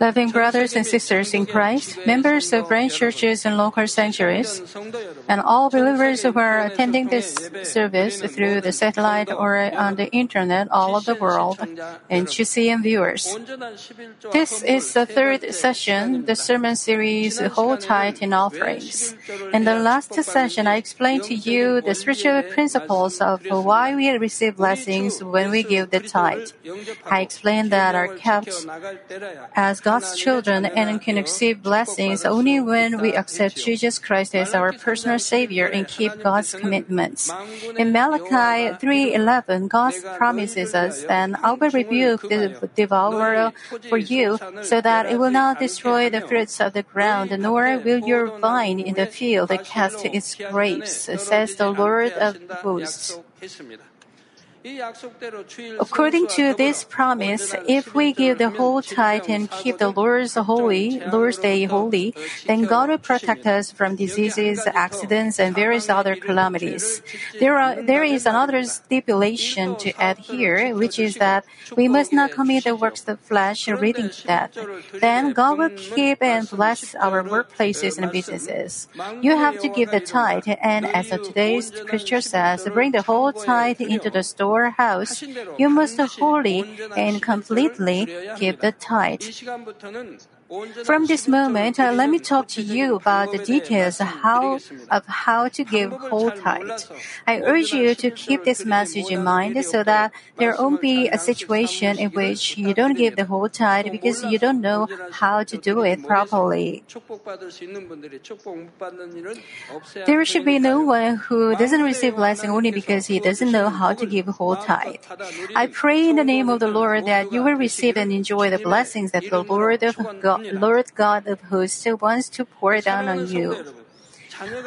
Loving brothers and sisters in Christ, members of branch churches and local sanctuaries, and all believers who are attending this service through the satellite or on the internet all over the world, and GCN viewers. This is the third session, the sermon series Whole Tithe and Offerings. In the last session, I explained to you the spiritual principles of why we receive blessings when we give the tithe. I explained that our as God's children and can receive blessings only when we accept Jesus Christ as our personal Savior and keep God's commitments. In Malachi 3:11, God promises us that I will rebuke the devourer for you, so that it will not destroy the fruits of the ground, nor will your vine in the field cast its grapes, says the Lord of hosts. According to this promise, if we give the whole tithe and keep the Lord's holy, Lord's Day holy, then God will protect us from diseases, accidents, and various other calamities. There are there is another stipulation to add here, which is that we must not commit the works of the flesh leading to death. Then God will keep and bless our workplaces and businesses. You have to give the tithe, and as today's scripture says, bring the whole tithe into the store house, you must wholly and completely give the tithe. From this moment, uh, let me talk to you about the details how, of how to give whole tithe. I urge you to keep this message in mind so that there won't be a situation in which you don't give the whole tithe because you don't know how to do it properly. There should be no one who doesn't receive blessing only because he doesn't know how to give whole tithe. I pray in the name of the Lord that you will receive and enjoy the blessings that the Lord of God, Lord God of hosts wants to pour down on you.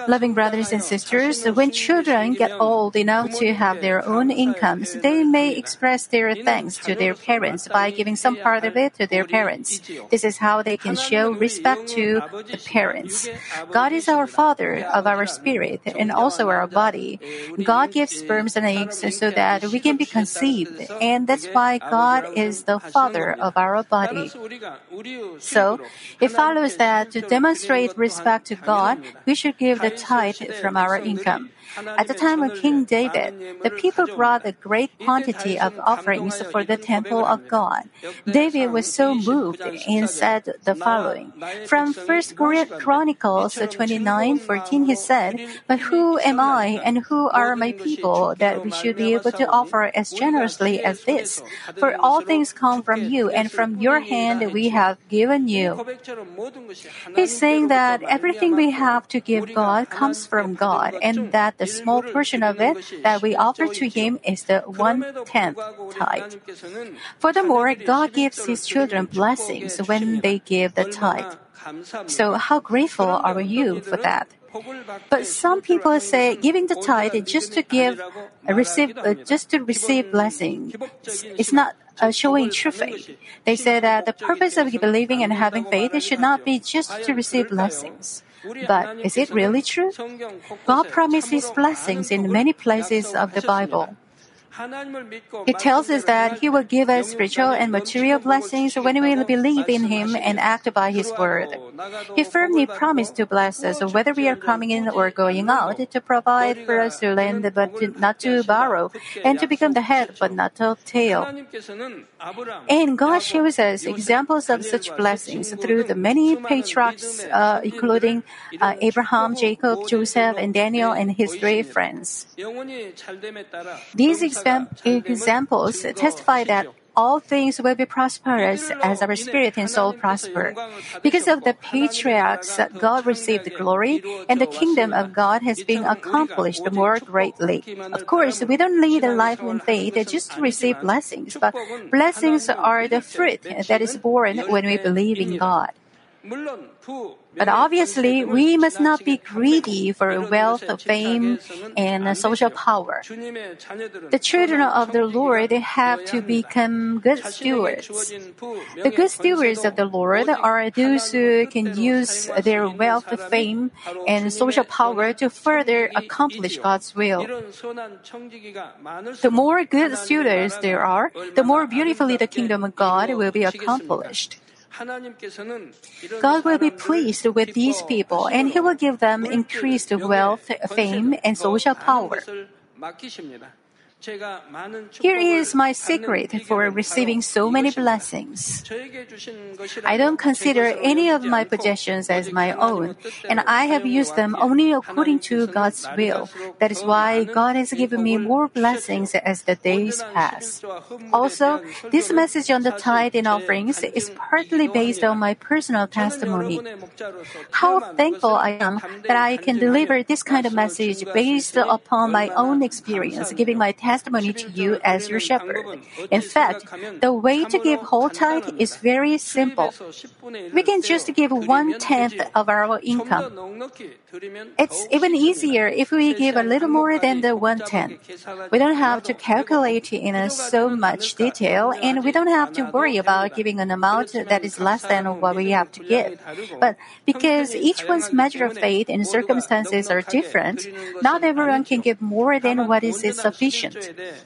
Loving brothers and sisters, when children get old enough to have their own incomes, they may express their thanks to their parents by giving some part of it to their parents. This is how they can show respect to the parents. God is our Father of our spirit and also our body. God gives sperms and eggs so that we can be conceived, and that's why God is the Father of our body. So, it follows that to demonstrate respect to God, we should give the tithe from our income. At the time of King David, the people brought a great quantity of offerings for the temple of God. David was so moved and said the following. From 1 Chronicles 29, 14, he said, But who am I and who are my people that we should be able to offer as generously as this? For all things come from you, and from your hand we have given you. He's saying that everything we have to give God comes from God, and that the small portion of it that we offer to Him is the one tenth tithe. Furthermore, God gives His children blessings when they give the tithe. So, how grateful are you for that? But some people say giving the tithe is just to give, receive, uh, just to receive blessing. It's not uh, showing true faith. They say that the purpose of believing and having faith should not be just to receive blessings. But is it really true? God promises blessings in many places of the Bible. It tells us that He will give us spiritual and material blessings when we believe in Him and act by His word. He firmly promised to bless us whether we are coming in or going out, to provide for us to lend but not to borrow, and to become the head but not the tail. And God shows us examples of such blessings through the many patriarchs, uh, including uh, Abraham, Jacob, Joseph, and Daniel, and his three friends. These examples testify that all things will be prosperous as our spirit and soul prosper. Because of the patriarchs, God received glory, and the kingdom of God has been accomplished more greatly. Of course, we don't lead a life in faith just to receive blessings, but blessings are the fruit that is born when we believe in God. But obviously, we must not be greedy for wealth, fame, and social power. The children of the Lord have to become good stewards. The good stewards of the Lord are those who can use their wealth, fame, and social power to further accomplish God's will. The more good stewards there are, the more beautifully the kingdom of God will be accomplished. God will be pleased with these people and He will give them increased wealth, fame, and social power. Here is my secret for receiving so many blessings. I don't consider any of my possessions as my own, and I have used them only according to God's will. That is why God has given me more blessings as the days pass. Also, this message on the tithe and offerings is partly based on my personal testimony. How thankful I am that I can deliver this kind of message based upon my own experience, giving my testimony to you as your shepherd. In fact, the way to give whole tithe is very simple. We can just give one tenth of our income. It's even easier if we give a little more than the one tenth. We don't have to calculate in so much detail, and we don't have to worry about giving an amount that is less than what we have to give. But because each one's measure of faith and circumstances are different, not everyone can give more than what is sufficient.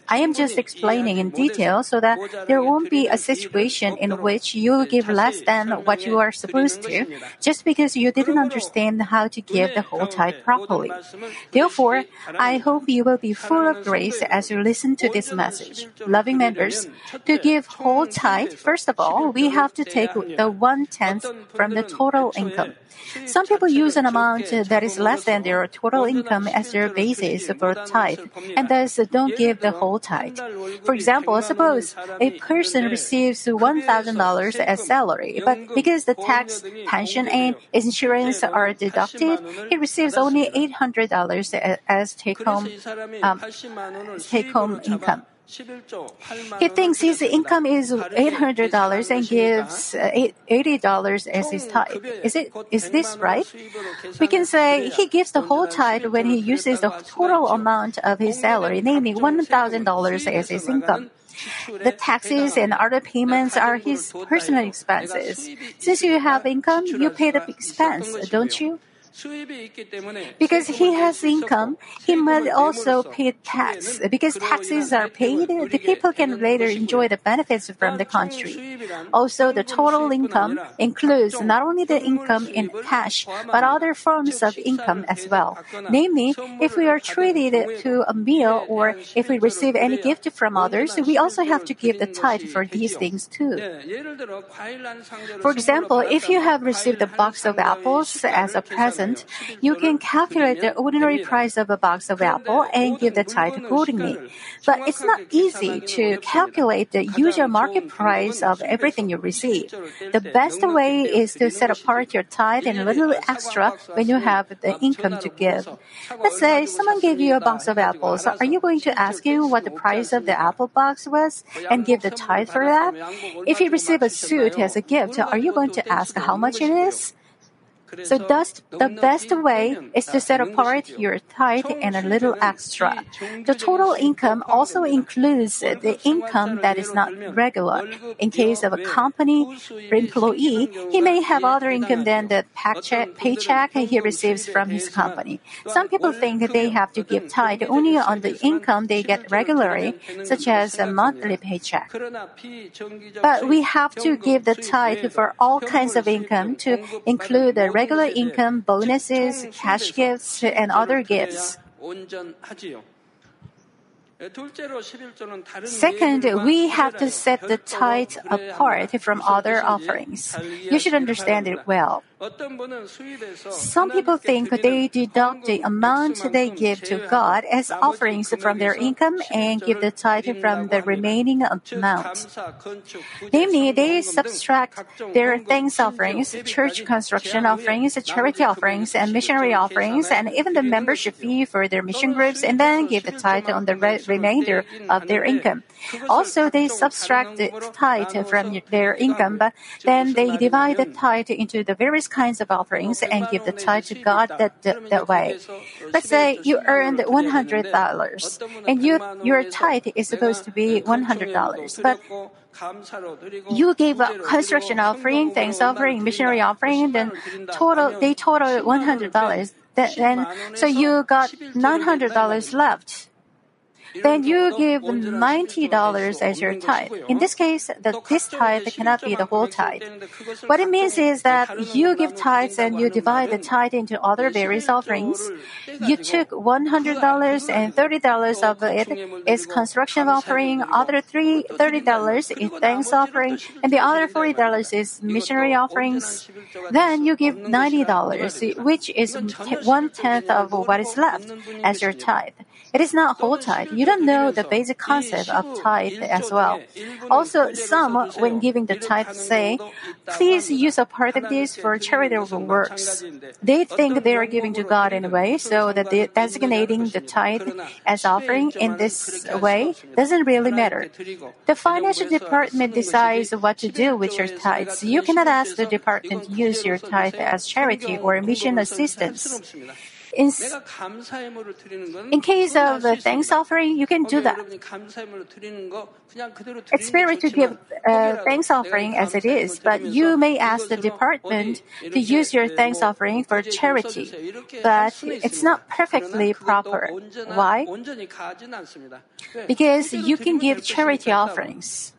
I am just explaining in detail so that there won't be a situation in which you give less than what you are supposed to, just because you didn't understand how to give the whole tithe properly. Therefore, I hope you will be full of grace as you listen to this message. Loving members, to give whole tithe, first of all, we have to take the one tenth from the total income. Some people use an amount that is less than their total income as their basis for tithe, and thus don't give the whole tithe. For example, suppose a person receives $1,000 as salary, but because the tax, pension, and insurance are deducted, he receives only $800 as take-home um, take-home income. He thinks his income is $800 and gives uh, $80 as his tithe. Is it is this right? We can say he gives the whole tithe when he uses the total amount of his salary, namely $1,000 as his income. The taxes and other payments are his personal expenses. Since you have income, you pay the expense, don't you? Because he has income, he must also pay tax. Because taxes are paid, the people can later enjoy the benefits from the country. Also, the total income includes not only the income in cash, but other forms of income as well. Namely, if we are treated to a meal or if we receive any gift from others, we also have to give the tithe for these things too. For example, if you have received a box of apples as a present, present, you can calculate the ordinary price of a box of apple and give the tithe accordingly. But it's not easy to calculate the usual market price of everything you receive. The best way is to set apart your tithe and a little extra when you have the income to give. Let's say someone gave you a box of apples. Are you going to ask him what the price of the apple box was and give the tithe for that? If you receive a suit as a gift, are you going to ask how much it is? So thus, the best way is to set apart your tithe and a little extra. The total income also includes the income that is not regular. In case of a company employee, he may have other income than the paycheck he receives from his company. Some people think they have to give tithe only on the income they get regularly, such as a monthly paycheck. But we have to give the tithe for all kinds of income to include the regular income, bonuses, cash gifts, and other gifts. Second, we have to set the tithe apart from other offerings. You should understand it well. Some people think they deduct the amount they give to God as offerings from their income and give the tithe from the remaining amount. Namely, they subtract their thanks offerings, church construction offerings, charity offerings, and missionary offerings, and even the membership fee for their mission groups, and then give the tithe on the re- remainder of their income. Also, they subtract the tithe from their income, but then they divide the tithe into the various kinds of offerings and give the tithe to God that, that, that way. Let's say you earned $100 and you, your tithe is supposed to be $100, but you gave a construction offering, thanks offering, missionary offering, then total, they total $100. Then, so you got $900 left then you give $90 as your tithe. In this case, the, this tithe cannot be the whole tithe. What it means is that you give tithes and you divide the tithe into other various offerings. You took $100 and $30 of it is construction offering, other three, $30 is thanks offering, and the other $40 is missionary offerings. Then you give $90, which is one tenth of what is left as your tithe. It is not whole tithe. You don't know the basic concept of tithe as well. Also, some, when giving the tithe, say, please use a part of this for charitable works. They think they are giving to God anyway, so that designating the tithe as offering in this way doesn't really matter. The financial department decides what to do with your tithes. You cannot ask the department to use your tithe as charity or mission assistance. In, in case of the thanks offering, you can do that. It's better to give uh, thanks offering as it is, but you may ask the department to use your thanks offering for charity. But it's not perfectly proper. Why? Because you can give charity offerings.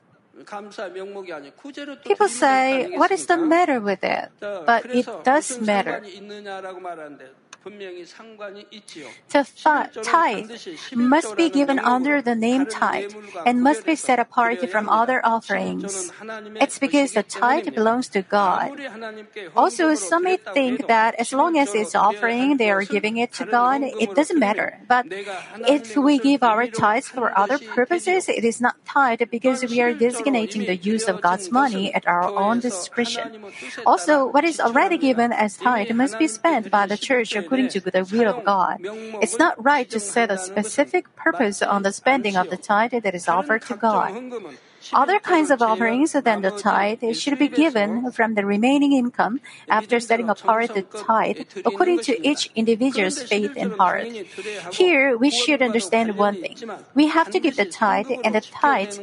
People say, what is the matter with it? But it does matter. The tithe must be given under the name tithe and must be set apart from other offerings. It's because the tithe belongs to God. Also, some may think that as long as it's offering, they are giving it to God, it doesn't matter. But if we give our tithes for other purposes, it is not tithe because we are designating the use of God's money at our own discretion. Also, what is already given as tithe must be spent by the church according to the will of God. It's not right to set a specific purpose on the spending of the tithe that is offered to God. Other kinds of offerings than the tithe should be given from the remaining income after setting apart the tithe according to each individual's faith and heart. Here, we should understand one thing. We have to give the tithe, and the tithe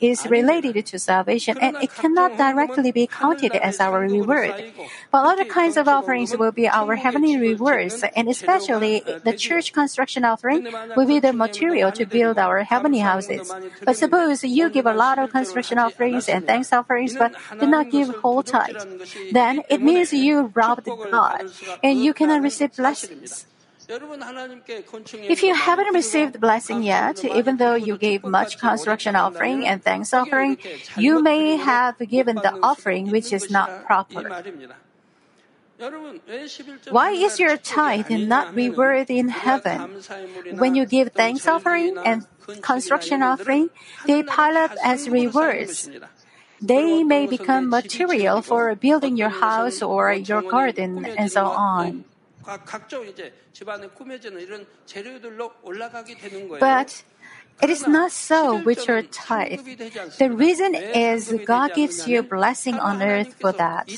is related to salvation, and it cannot directly be counted as our reward. But other kinds of offerings will be our heavenly rewards, and especially the church construction offering will be the material to build our heavenly houses. But suppose you give a lot of construction offerings and thanks offerings, but do not give whole tithe. Then it means you robbed God, and you cannot receive blessings. If you haven't received blessing yet, even though you gave much construction offering and thanks offering, you may have given the offering which is not proper. Why is your tithe not rewarded in heaven? When you give thanks offering and construction offering, they pile up as rewards. They may become material for building your house or your garden and so on. But it is not so with your tithe. The reason is God gives you blessing on earth for that.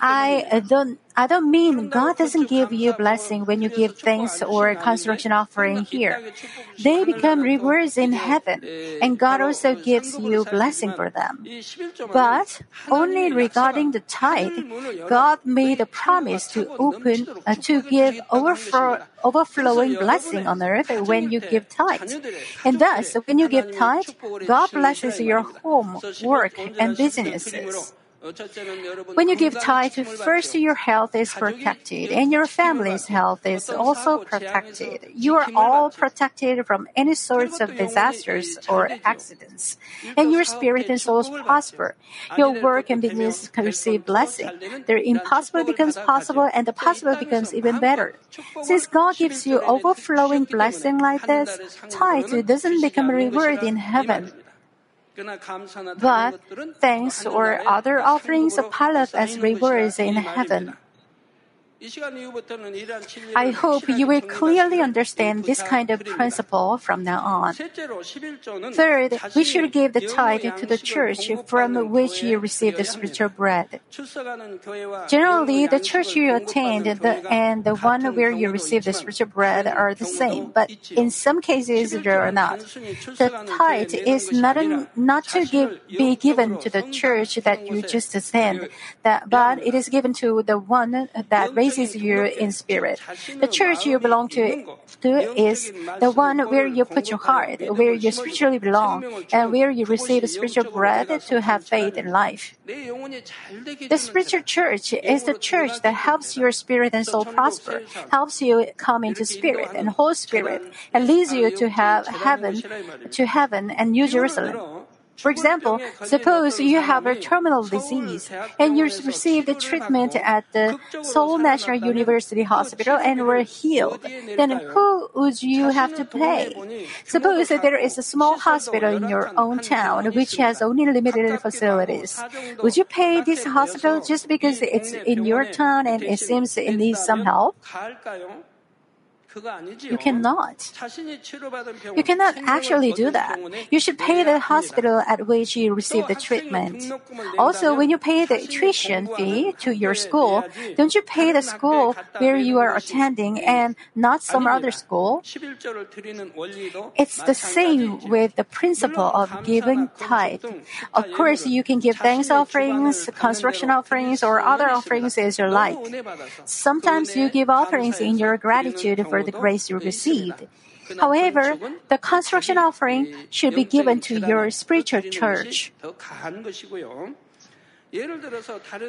I don't I don't mean God doesn't give you blessing when you give thanks or construction offering here. They become rewards in heaven, and God also gives you blessing for them. But only regarding the tithe, God made a promise to open uh, to give overflow, overflowing blessing on earth when you give tithe. And thus, when you give tithe, God blesses your home, work, and businesses. When you give tithe, first your health is protected and your family's health is also protected. You are all protected from any sorts of disasters or accidents, and your spirit and souls prosper. Your work and business can receive blessing. The impossible becomes possible and the possible becomes even better. Since God gives you overflowing blessing like this, tithe doesn't become a reward in heaven. But thanks or other offerings pile up as rewards in heaven. I hope you will clearly understand this kind of principle from now on. Third, we should give the tithe to the church from which you receive the spiritual bread. Generally, the church you attend and the one where you receive the spiritual bread are the same, but in some cases they are not. The tithe is not, a, not to give, be given to the church that you just attend, that, but it is given to the one that raises you in spirit. The church you belong to, to is the one where you put your heart, where you spiritually belong, and where you receive spiritual bread to have faith in life. The spiritual church is the church that helps your spirit and soul prosper, helps you come into spirit and whole spirit, and leads you to have heaven, to heaven and New Jerusalem. For example, suppose you have a terminal disease and you received the treatment at the Seoul National University Hospital and were healed. Then who would you have to pay? Suppose that there is a small hospital in your own town which has only limited facilities. Would you pay this hospital just because it's in your town and it seems it needs some help? You cannot. You cannot actually do that. You should pay the hospital at which you receive the treatment. Also, when you pay the tuition fee to your school, don't you pay the school where you are attending and not some other school? It's the same with the principle of giving tithe. Of course, you can give thanks offerings, construction offerings, or other offerings as you like. Sometimes you give offerings in your gratitude for the grace you received. However, the construction offering should be given to your spiritual church.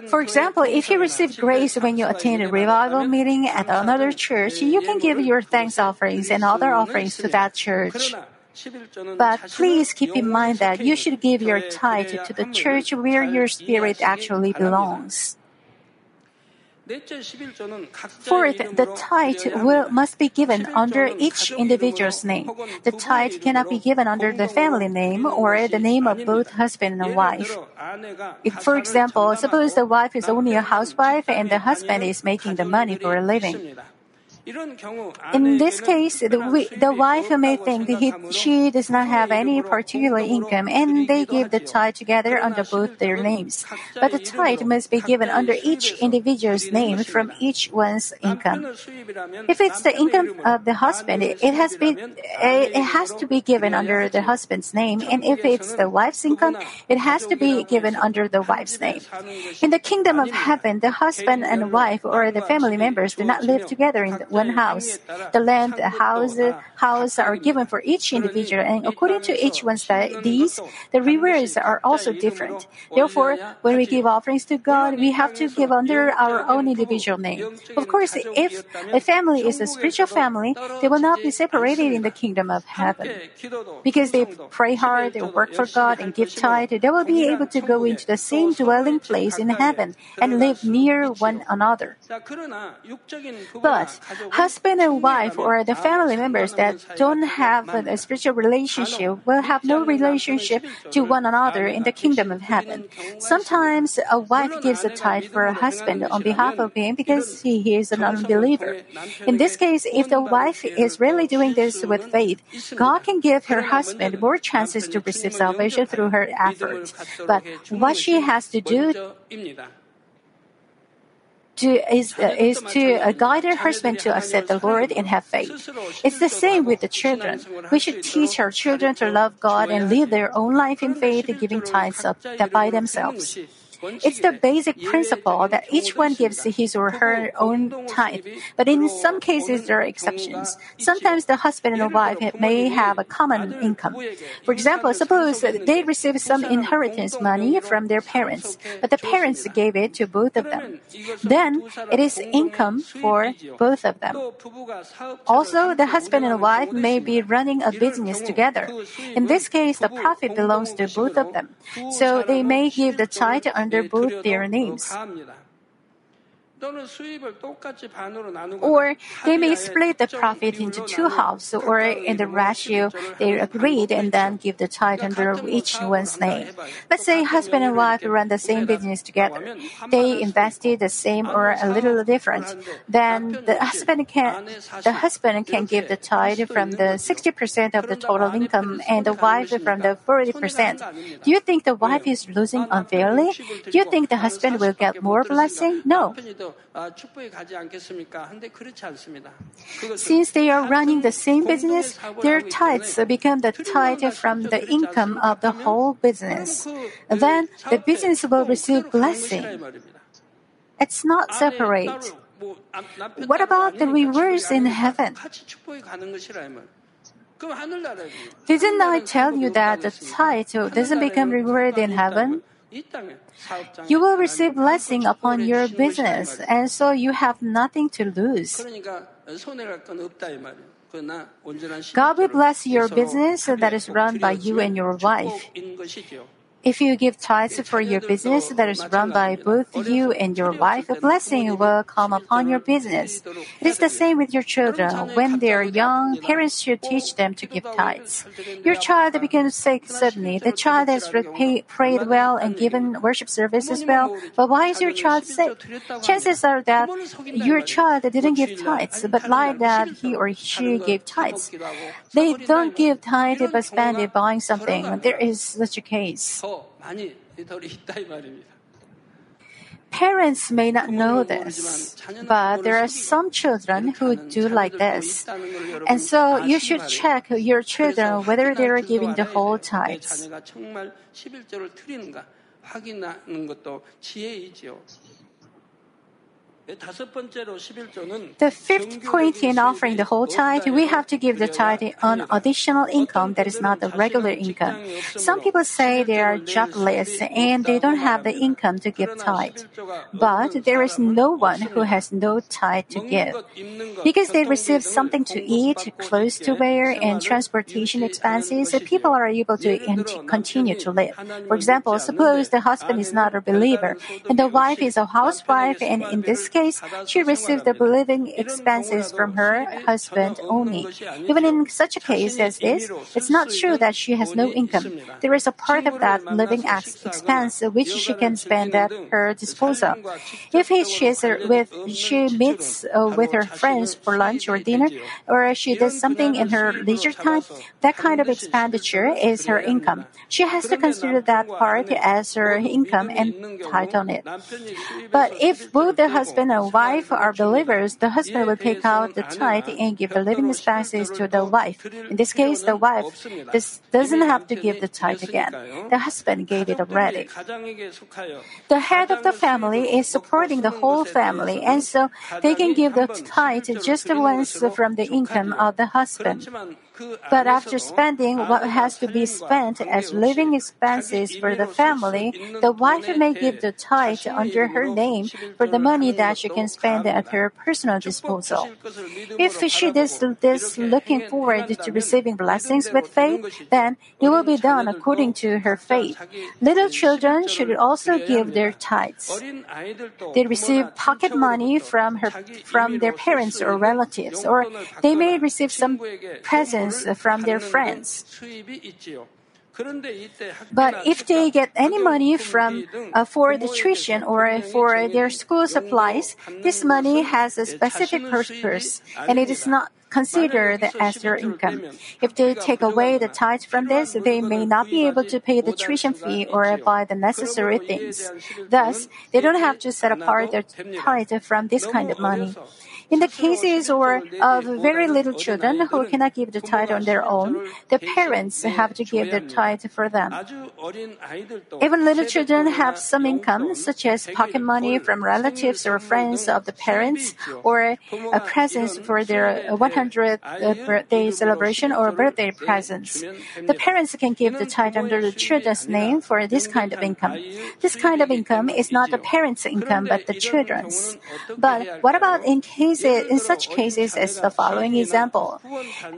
For example, if you receive grace when you attend a revival meeting at another church, you can give your thanks offerings and other offerings to that church. But please keep in mind that you should give your tithe to the church where your spirit actually belongs. Fourth, the tithe will, must be given under each individual's name. The tithe cannot be given under the family name or the name of both husband and wife. If, for example, suppose the wife is only a housewife and the husband is making the money for a living. In this case, the, the wife may think he, she does not have any particular income and they give the tithe together under both their names. But the tithe must be given under each individual's name from each one's income. If it's the income of the husband, it has been, it has to be given under the husband's name. And if it's the wife's income, it has to be given under the wife's name. In the kingdom of heaven, the husband and wife or the family members do not live together in one house. The land, the house, house are given for each individual, and according to each one's deeds, the rewards are also different. Therefore, when we give offerings to God, we have to give under our own individual name. Of course, if a family is a spiritual family, they will not be separated in the kingdom of heaven. Because they pray hard, they work for God, and give tithe, they will be able to go into the same dwelling place in heaven and live near one another. But husband and wife or the family members that don't have a spiritual relationship will have no relationship to one another in the kingdom of heaven. Sometimes a wife gives a tithe for a husband on behalf of him because he is an unbeliever. In this case, if the wife is really doing this with faith, God can give her husband more chances to receive salvation through her efforts. But what she has to do to, is, uh, is to uh, guide her husband to accept the Lord and have faith. It's the same with the children. We should teach our children to love God and live their own life in faith, giving tithes up by themselves. It's the basic principle that each one gives his or her own tithe. But in some cases, there are exceptions. Sometimes the husband and wife may have a common income. For example, suppose they receive some inheritance money from their parents, but the parents gave it to both of them. Then it is income for both of them. Also, the husband and wife may be running a business together. In this case, the profit belongs to both of them. So they may give the tithe under both their names. Or they may split the profit into two halves, or in the ratio they agreed and then give the tithe under each one's name. Let's say husband and wife run the same business together. They invested the same or a little different. Then the husband can the husband can give the tithe from the 60% of the total income and the wife from the 40%. Do you think the wife is losing unfairly? Do you think the husband will get more blessing? No. Since they are running the same business, their tithes become the tithe from the income of the whole business. Then the business will receive blessing. It's not separate. What about the reverse in heaven? Didn't I tell you that the tithe doesn't become reward in heaven? You will receive blessing upon your business, and so you have nothing to lose. God will bless your business that is run by you and your wife. If you give tithes for your business that is run by both you and your wife, a blessing will come upon your business. It is the same with your children. When they are young, parents should teach them to give tithes. Your child becomes sick suddenly. The child has prayed well and given worship service as well, but why is your child sick? Chances are that your child didn't give tithes, but lied that he or she gave tithes. They don't give tithe but spend it buying something. There is such a case. Parents may not know this, but there are some children who do like this. And so you should check your children whether they are giving the whole tithes. The fifth point in offering the whole tithe, we have to give the tithe on additional income that is not the regular income. Some people say they are jobless and they don't have the income to give tithe. But there is no one who has no tithe to give. Because they receive something to eat, clothes to wear, and transportation expenses, people are able to continue to live. For example, suppose the husband is not a believer and the wife is a housewife and in this case, case, she received the living expenses from her husband only. Even in such a case as this, it's not true that she has no income. There is a part of that living expense which she can spend at her disposal. If she is with she meets uh, with her friends for lunch or dinner, or she does something in her leisure time, that kind of expenditure is her income. She has to consider that part as her income and tithe on it. But if both the husband husband and wife are believers, the husband will take out the tithe and give the living expenses to the wife. In this case, the wife this doesn't have to give the tithe again. The husband gave it already. The head of the family is supporting the whole family, and so they can give the tithe just once from the income of the husband. But after spending what has to be spent as living expenses for the family, the wife may give the tithe under her name for the money she can spend at her personal disposal. If she does this looking forward to receiving blessings with faith, then it will be done according to her faith. Little children should also give their tithes. They receive pocket money from her from their parents or relatives, or they may receive some presents from their friends. But if they get any money from uh, for the tuition or for their school supplies, this money has a specific purpose, and it is not considered as their income. If they take away the tithe from this, they may not be able to pay the tuition fee or buy the necessary things. Thus, they don't have to set apart their tithe from this kind of money. In the cases or of very little children who cannot give the tithe on their own, the parents have to give the tithe for them. Even little children have some income, such as pocket money from relatives or friends of the parents, or a presents for their 100th uh, birthday celebration or birthday presents. The parents can give the tithe under the children's name for this kind of income. This kind of income is not the parents' income, but the children's. But what about in cases, in such cases as the following example?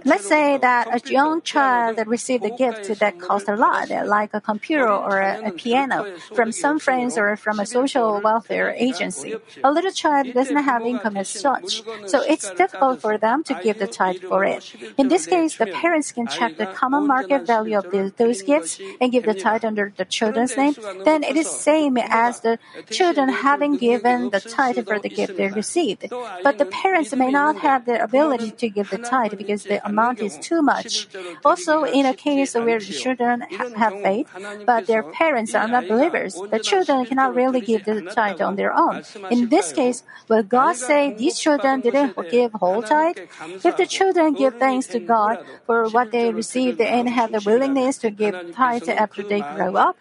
Let's say that a young child received a gift that cost a lot, like a computer or a, a piano, from some friends or from a social welfare agency. A little child doesn't have income as such, so it's difficult for them to give the tithe for it. In this case, the parents can check the common market value of the, those gifts and give the tithe under the children's name. Then it is same as the children having given the tithe for the gift they received. But the parents may not have the ability to give the tithe because the amount is too much. Also, in a case where the children have faith, but their parents are not believers, the children cannot really give the tithe on their own. In this case, will God say these children didn't give whole tithe? If the children give thanks to God for what they received and have the willingness to give tithe after they grow up,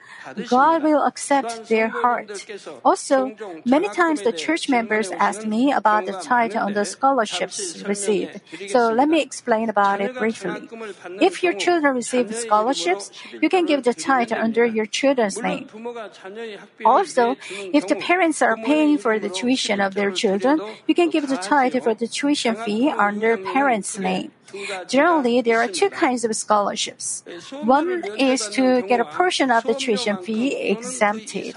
God will accept their heart. Also, many times the church members ask me about the tithe on the scholarships received. So let me explain about it briefly. If your children receive scholarships, you can give the tithe under your children's name. Also, if the parents are paying for the tuition of their children, you can give the tithe for the tuition fee under parents' name. Generally, there are two kinds of scholarships. One is to get a portion of the tuition fee exempted,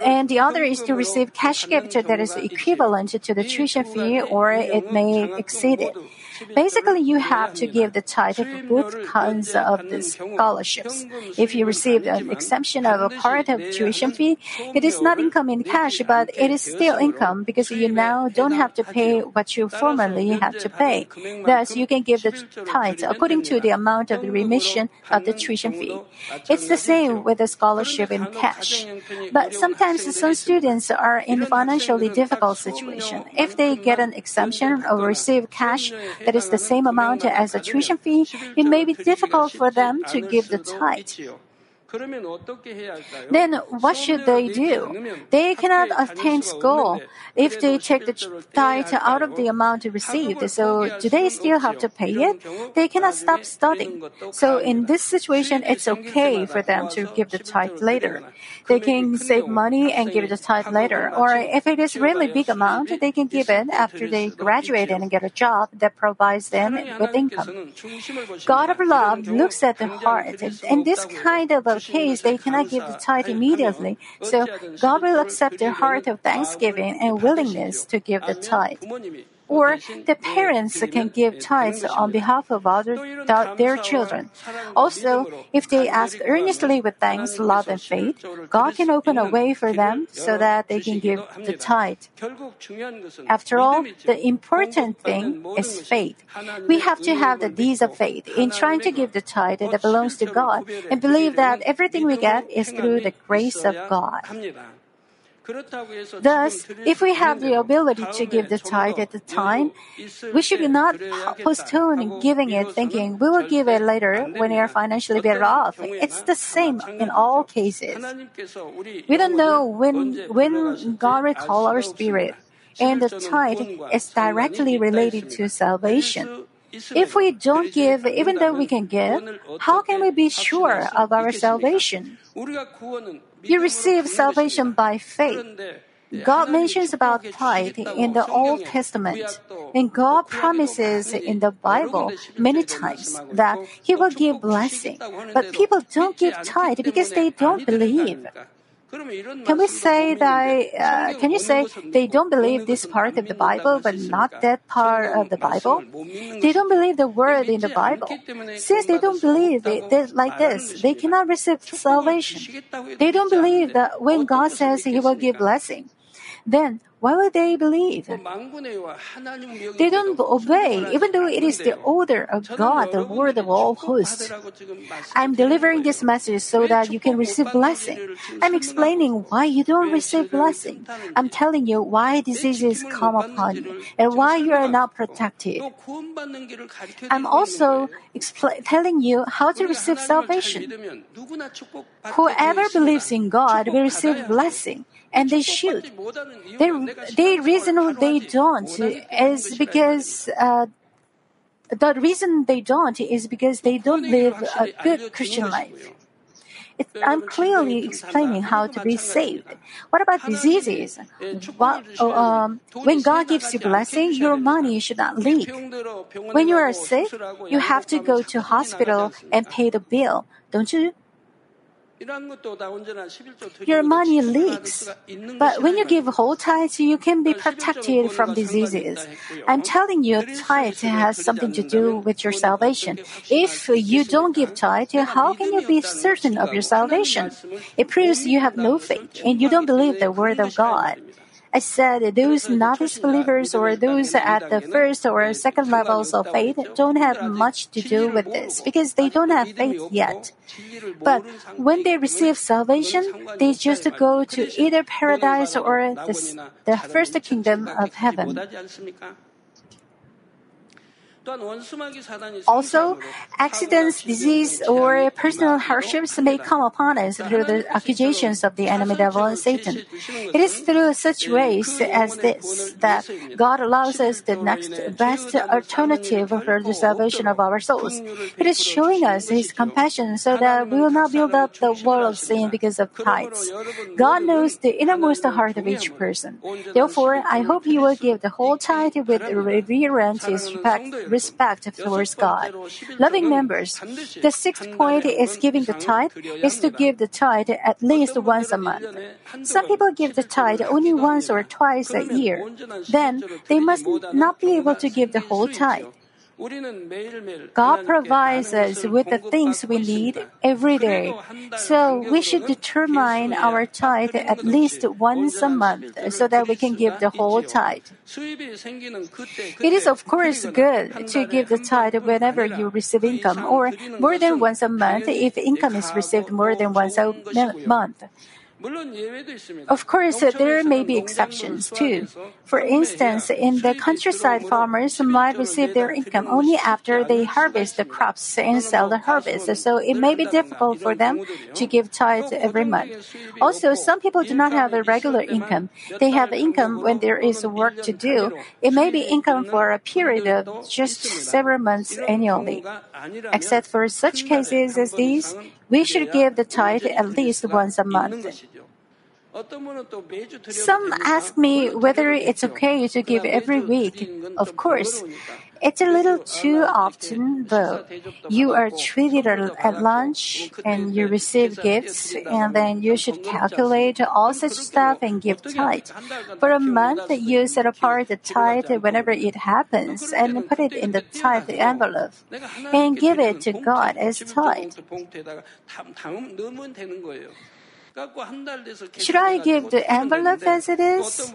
and the other is to receive cash gift that is equivalent to the tuition fee or it may exceed it. Basically, you have to give the tithe of both kinds of the scholarships. If you receive an exemption of a part of tuition fee, it is not income in cash, but it is still income because you now don't have to pay what you formerly had to pay. Thus, you can give the tithe according to the amount of the remission of the tuition fee. It's the same with a scholarship in cash. But sometimes some students are in a financially difficult situation. If they get an exemption or receive cash, that is the same amount as a tuition fee, it may be difficult for them to give the tithe. Then what should they do? They cannot attain school if they take the tithe out of the amount received. So do they still have to pay it? They cannot stop studying. So in this situation, it's okay for them to give the tithe later. They can save money and give the tithe later. Or if it is really big amount, they can give it after they graduate and get a job that provides them with income. God of love looks at the heart. In this kind of a case, they cannot give the tithe immediately. So God will accept their heart of thanksgiving and willingness to give the tithe. Or the parents can give tithes on behalf of other, their children. Also, if they ask earnestly with thanks, love, and faith, God can open a way for them so that they can give the tithe. After all, the important thing is faith. We have to have the deeds of faith in trying to give the tithe that belongs to God and believe that everything we get is through the grace of God. Thus, if we have the ability to give the tithe at the time, we should not postpone giving it thinking we will give it later when we are financially better off. It's the same in all cases. We don't know when, when God will call our spirit, and the tithe is directly related to salvation. If we don't give, even though we can give, how can we be sure of our salvation? You receive salvation by faith. God mentions about tithe in the Old Testament, and God promises in the Bible many times that He will give blessing. But people don't give tithe because they don't believe. Can we say that? Uh, can you say they don't believe this part of the Bible, but not that part of the Bible? They don't believe the word in the Bible. Since they don't believe it, like this, they cannot receive salvation. They don't believe that when God says He will give blessing. Then, why would they believe? They don't obey, even though it is the order of God, the word of all hosts. I'm delivering this message so that you can receive blessing. I'm explaining why you don't receive blessing. I'm telling you why diseases come upon you and why you are not protected. I'm also expl- telling you how to receive salvation. Whoever believes in God will receive blessing and they should. They, the reason they don't is because uh, the reason they don't is because they don't live a good Christian life. It, I'm clearly explaining how to be saved. What about diseases? What, um, when God gives you blessing, your money should not leak. When you are sick, you have to go to hospital and pay the bill, don't you? Your money leaks. But when you give whole tithes, you can be protected from diseases. I'm telling you, tithe has something to do with your salvation. If you don't give tithe, how can you be certain of your salvation? It proves you have no faith and you don't believe the word of God. I said those novice believers or those at the first or second levels of faith don't have much to do with this because they don't have faith yet. But when they receive salvation, they just go to either paradise or the, the first kingdom of heaven. Also, accidents, disease, or personal hardships may come upon us through the accusations of the enemy devil and Satan. It is through such ways as this that God allows us the next best alternative for the salvation of our souls. It is showing us His compassion so that we will not build up the wall of sin because of tithes. God knows the innermost heart of each person. Therefore, I hope He will give the whole tithe with reverent respect respect towards God. Loving members, the sixth point is giving the tithe is to give the tithe at least once a month. Some people give the tithe only once or twice a year. Then they must not be able to give the whole tithe. God provides us with the things we need every day. So we should determine our tithe at least once a month so that we can give the whole tithe. It is of course good to give the tithe whenever you receive income or more than once a month if income is received more than once a month. Of course, there may be exceptions too. For instance, in the countryside, farmers might receive their income only after they harvest the crops and sell the harvest, so it may be difficult for them to give tithes every month. Also, some people do not have a regular income. They have income when there is work to do. It may be income for a period of just several months annually. Except for such cases as these, we should give the tithe at least once a month. Some ask me whether it's okay to give every week. Of course. It's a little too often, though. You are treated at lunch and you receive gifts, and then you should calculate all such stuff and give tithe. For a month, you set apart the tithe whenever it happens and put it in the tithe envelope and give it to God as tithe. Should I give the envelope as it is?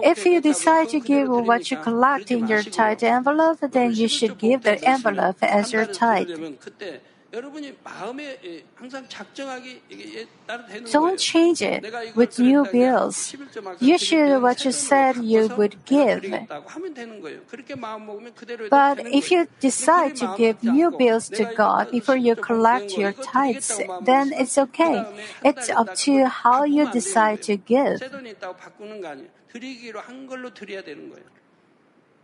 If you decide to give what you collect in your tithe envelope, then you should give the envelope as your tithe. Don't change it with new bills. You should what you said you would give. But if you decide to give new bills to God before you collect your tithes, then it's okay. It's up to how you decide to give.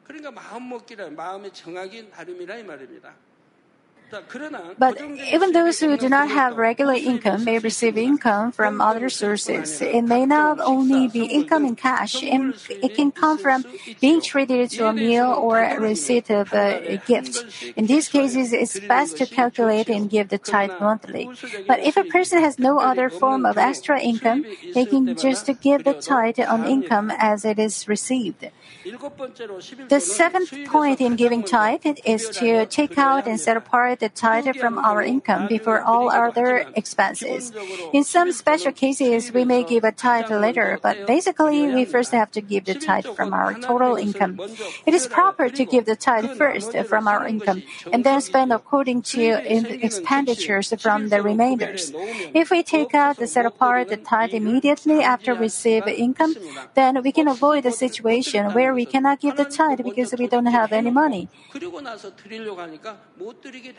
그러니까 마음 먹기라 마음의 정확인 다름이라 이 말입니다. but even those who do not have regular income may receive income from other sources. It may not only be income in cash, it can come from being treated to a meal or a receipt of a gift. In these cases, it's best to calculate and give the tithe monthly. But if a person has no other form of extra income, they can just give the tithe on income as it is received. The seventh point in giving tithe is to take out and set apart tithe from our income before all other expenses. In some special cases, we may give a tithe later, but basically, we first have to give the tithe from our total income. It is proper to give the tithe first from our income and then spend according to expenditures from the remainders. If we take out the set apart the tithe immediately after receive income, then we can avoid the situation where we cannot give the tithe because we don't have any money.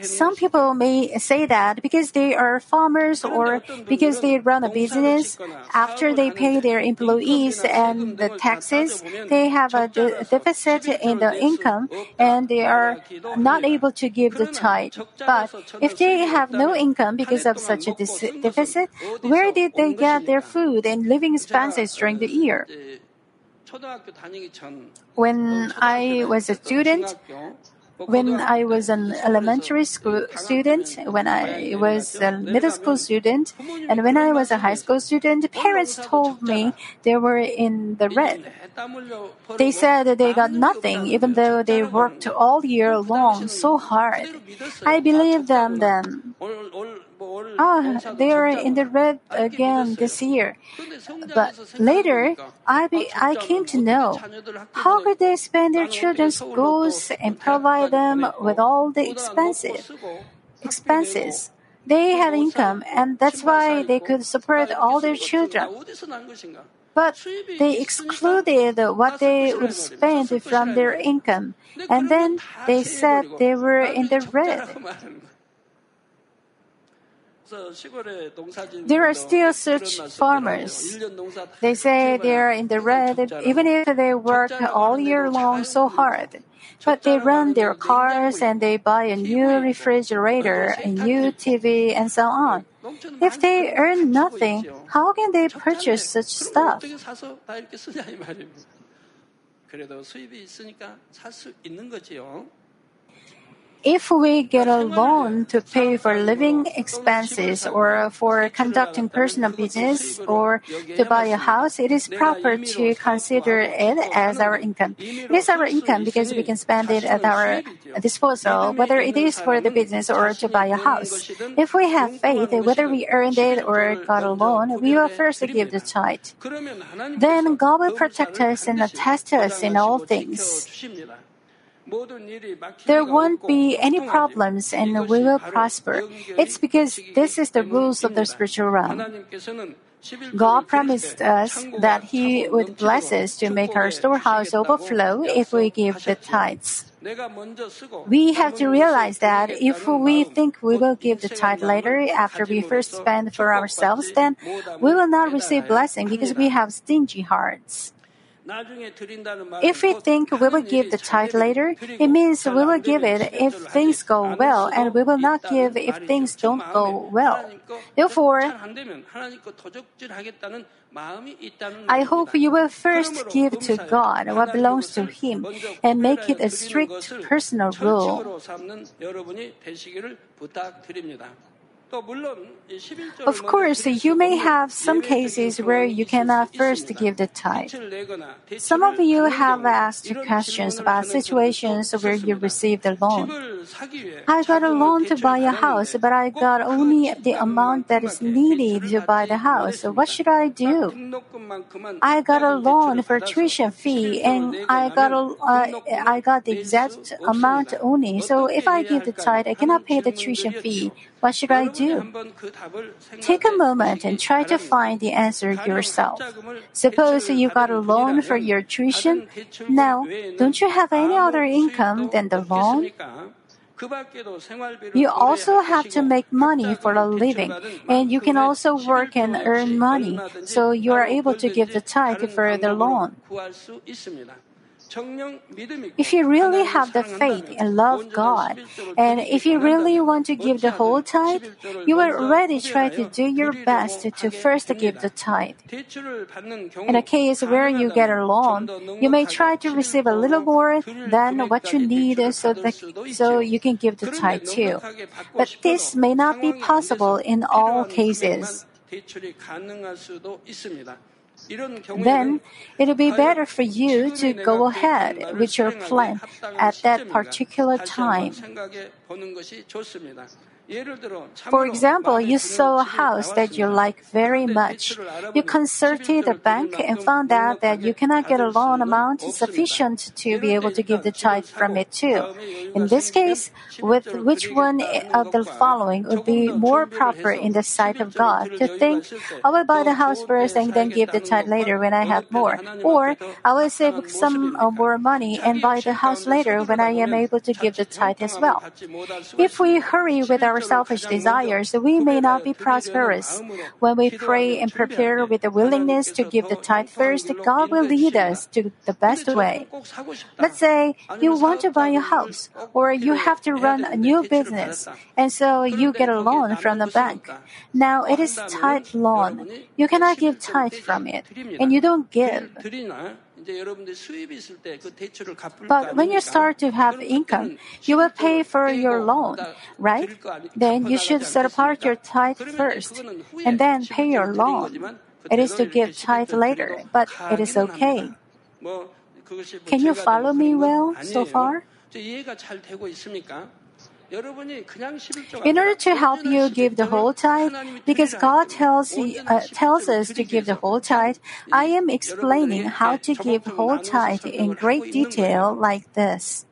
Some people may say that because they are farmers or because they run a business, after they pay their employees and the taxes, they have a deficit in the income and they are not able to give the tithe. But if they have no income because of such a deficit, where did they get their food and living expenses during the year? When I was a student, when I was an elementary school student, when I was a middle school student, and when I was a high school student, parents told me they were in the red. They said they got nothing even though they worked all year long so hard. I believed them then. Ah, they are in the red again this year. But later, I, be, I came to know how could they spend their children's schools and provide them with all the expenses. Expenses. They had income, and that's why they could support all their children. But they excluded what they would spend from their income, and then they said they were in the red. There are still such farmers. They say they are in the red even if they work all year long so hard. But they run their cars and they buy a new refrigerator, a new TV, and so on. If they earn nothing, how can they purchase such stuff? If we get a loan to pay for living expenses or for conducting personal business or to buy a house, it is proper to consider it as our income. It is our income because we can spend it at our disposal, whether it is for the business or to buy a house. If we have faith, whether we earned it or got a loan, we will first give the tithe. Then God will protect us and attest us in all things. There won't be any problems and we will prosper. It's because this is the rules of the spiritual realm. God promised us that He would bless us to make our storehouse overflow if we give the tithes. We have to realize that if we think we will give the tithe later after we first spend for ourselves, then we will not receive blessing because we have stingy hearts. If we think we will give the tithe later, it means we will give it if things go well, and we will not give if things don't go well. Therefore, I hope you will first give to God what belongs to Him and make it a strict personal rule. Of course, you may have some cases where you cannot first give the tithe. Some of you have asked questions about situations where you received a loan. I got a loan to buy a house, but I got only the amount that is needed to buy the house. What should I do? I got a loan for tuition fee, and I got a, uh, I got the exact amount only. So if I give the tithe, I cannot pay the tuition fee. What should I do? Take a moment and try to find the answer yourself. Suppose you got a loan for your tuition. Now, don't you have any other income than the loan? You also have to make money for a living, and you can also work and earn money, so you are able to give the tithe for the loan. If you really have the faith and love God, and if you really want to give the whole tithe, you will already try to do your best to first give the tithe. In a case where you get a loan, you may try to receive a little more than what you need so that so you can give the tithe too. But this may not be possible in all cases. Then it will be better for you to go ahead with your plan at that particular time. For example, you saw a house that you like very much. You consulted the bank and found out that you cannot get a loan amount sufficient to be able to give the tithe from it too. In this case, with which one of the following would be more proper in the sight of God? To think, I will buy the house first and then give the tithe later when I have more. Or, I will save some more money and buy the house later when I am able to give the tithe as well. If we hurry with our our selfish desires, we may not be prosperous. When we pray and prepare with the willingness to give the tithe first, God will lead us to the best way. Let's say you want to buy a house or you have to run a new business, and so you get a loan from the bank. Now it is tithe loan. You cannot give tithe from it, and you don't give. But when you start to have income, you will pay for your loan, right? Then you should set apart your tithe first and then pay your loan. It is to give tithe later, but it is okay. Can you follow me well so far? In order to help you give the whole tithe, because God tells, uh, tells us to give the whole tithe, I am explaining how to give whole tithe in great detail like this.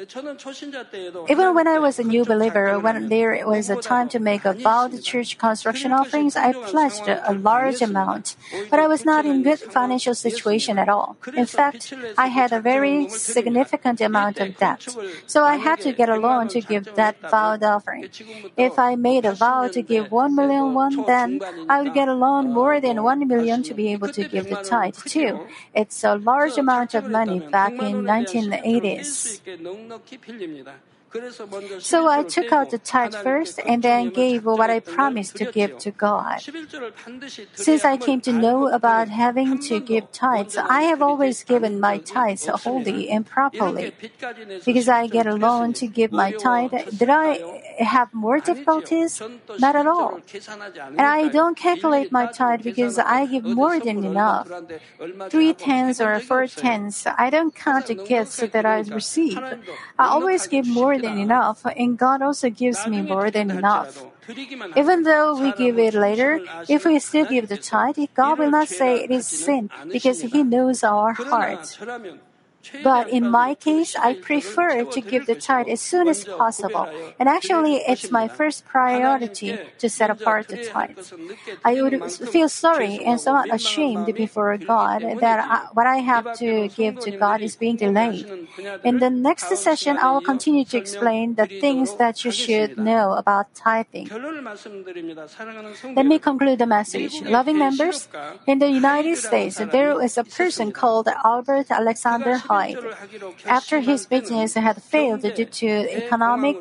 Even when I was a new believer, when there was a time to make a vowed church construction offerings, I pledged a large amount. But I was not in good financial situation at all. In fact, I had a very significant amount of debt. So I had to get a loan to give that vowed offering. If I made a vow to give one million won, then I would get a loan more than one million to be able to give the tithe too. It's a large amount of money back in 1980s. 넉넉히 빌립니다. So I took out the tithe first and then gave what I promised to give to God. Since I came to know about having to give tithes, I have always given my tithes wholly and properly. Because I get a loan to give my tithe, did I have more difficulties? Not at all. And I don't calculate my tithe because I give more than enough. Three tenths or four tenths, I don't count the gifts that I receive. I always give more than enough, and God also gives me more than enough. Even though we give it later, if we still give the tithe, God will not say it is sin because He knows our hearts. But in my case, I prefer to give the tithe as soon as possible. And actually, it's my first priority to set apart the tithe. I would feel sorry and somewhat ashamed before God that I, what I have to give to God is being delayed. In the next session, I will continue to explain the things that you should know about tithing. Let me conclude the message. Loving members, in the United States, there is a person called Albert Alexander after his business had failed due to economic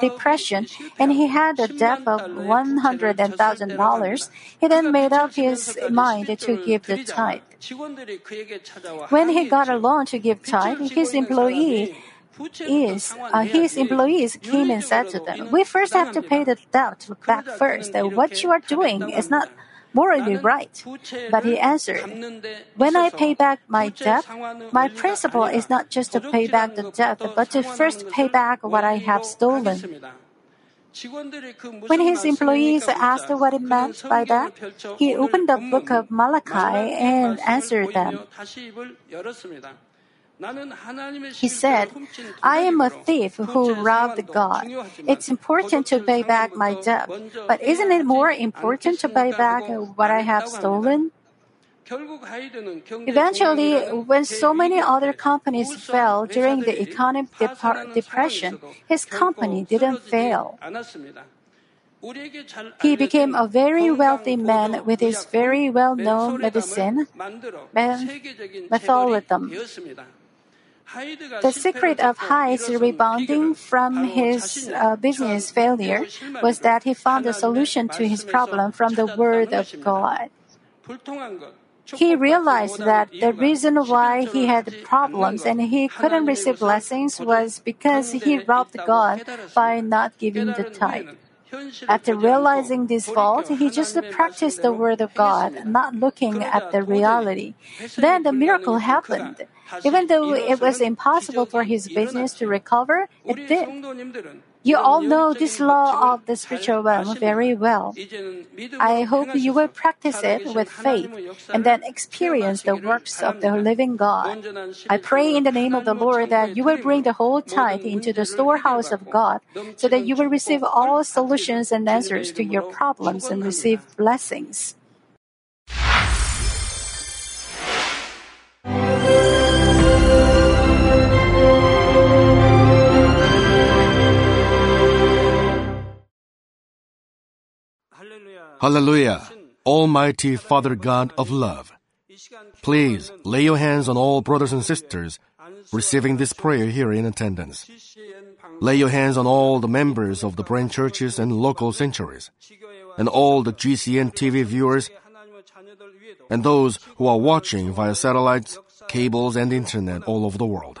depression and he had a debt of $100,000, he then made up his mind to give the tithe. When he got a loan to give tithe, his employee is uh, his employees came and said to them, "We first have to pay the debt back first. What you are doing is not morally right. But he answered, When I pay back my debt, my principle is not just to pay back the debt, but to first pay back what I have stolen. When his employees asked what it meant by that, he opened the book of Malachi and answered them. He said, I am a thief who robbed God. It's important to pay back my debt, but isn't it more important to pay back what I have stolen? Eventually, when so many other companies fell during the economic depression, his company didn't fail. He became a very wealthy man with his very well known medicine, Mentholatum. The secret of Hyde's rebounding from his uh, business failure was that he found a solution to his problem from the Word of God. He realized that the reason why he had problems and he couldn't receive blessings was because he robbed God by not giving the tithe. After realizing this fault, he just practiced the word of God, not looking at the reality. Then the miracle happened. Even though it was impossible for his business to recover, it did. You all know this law of the spiritual realm very well. I hope you will practice it with faith and then experience the works of the living God. I pray in the name of the Lord that you will bring the whole tithe into the storehouse of God so that you will receive all solutions and answers to your problems and receive blessings. Hallelujah. Almighty Father God of love. Please lay your hands on all brothers and sisters receiving this prayer here in attendance. Lay your hands on all the members of the branch churches and local sanctuaries, and all the GCN TV viewers, and those who are watching via satellites, cables, and internet all over the world.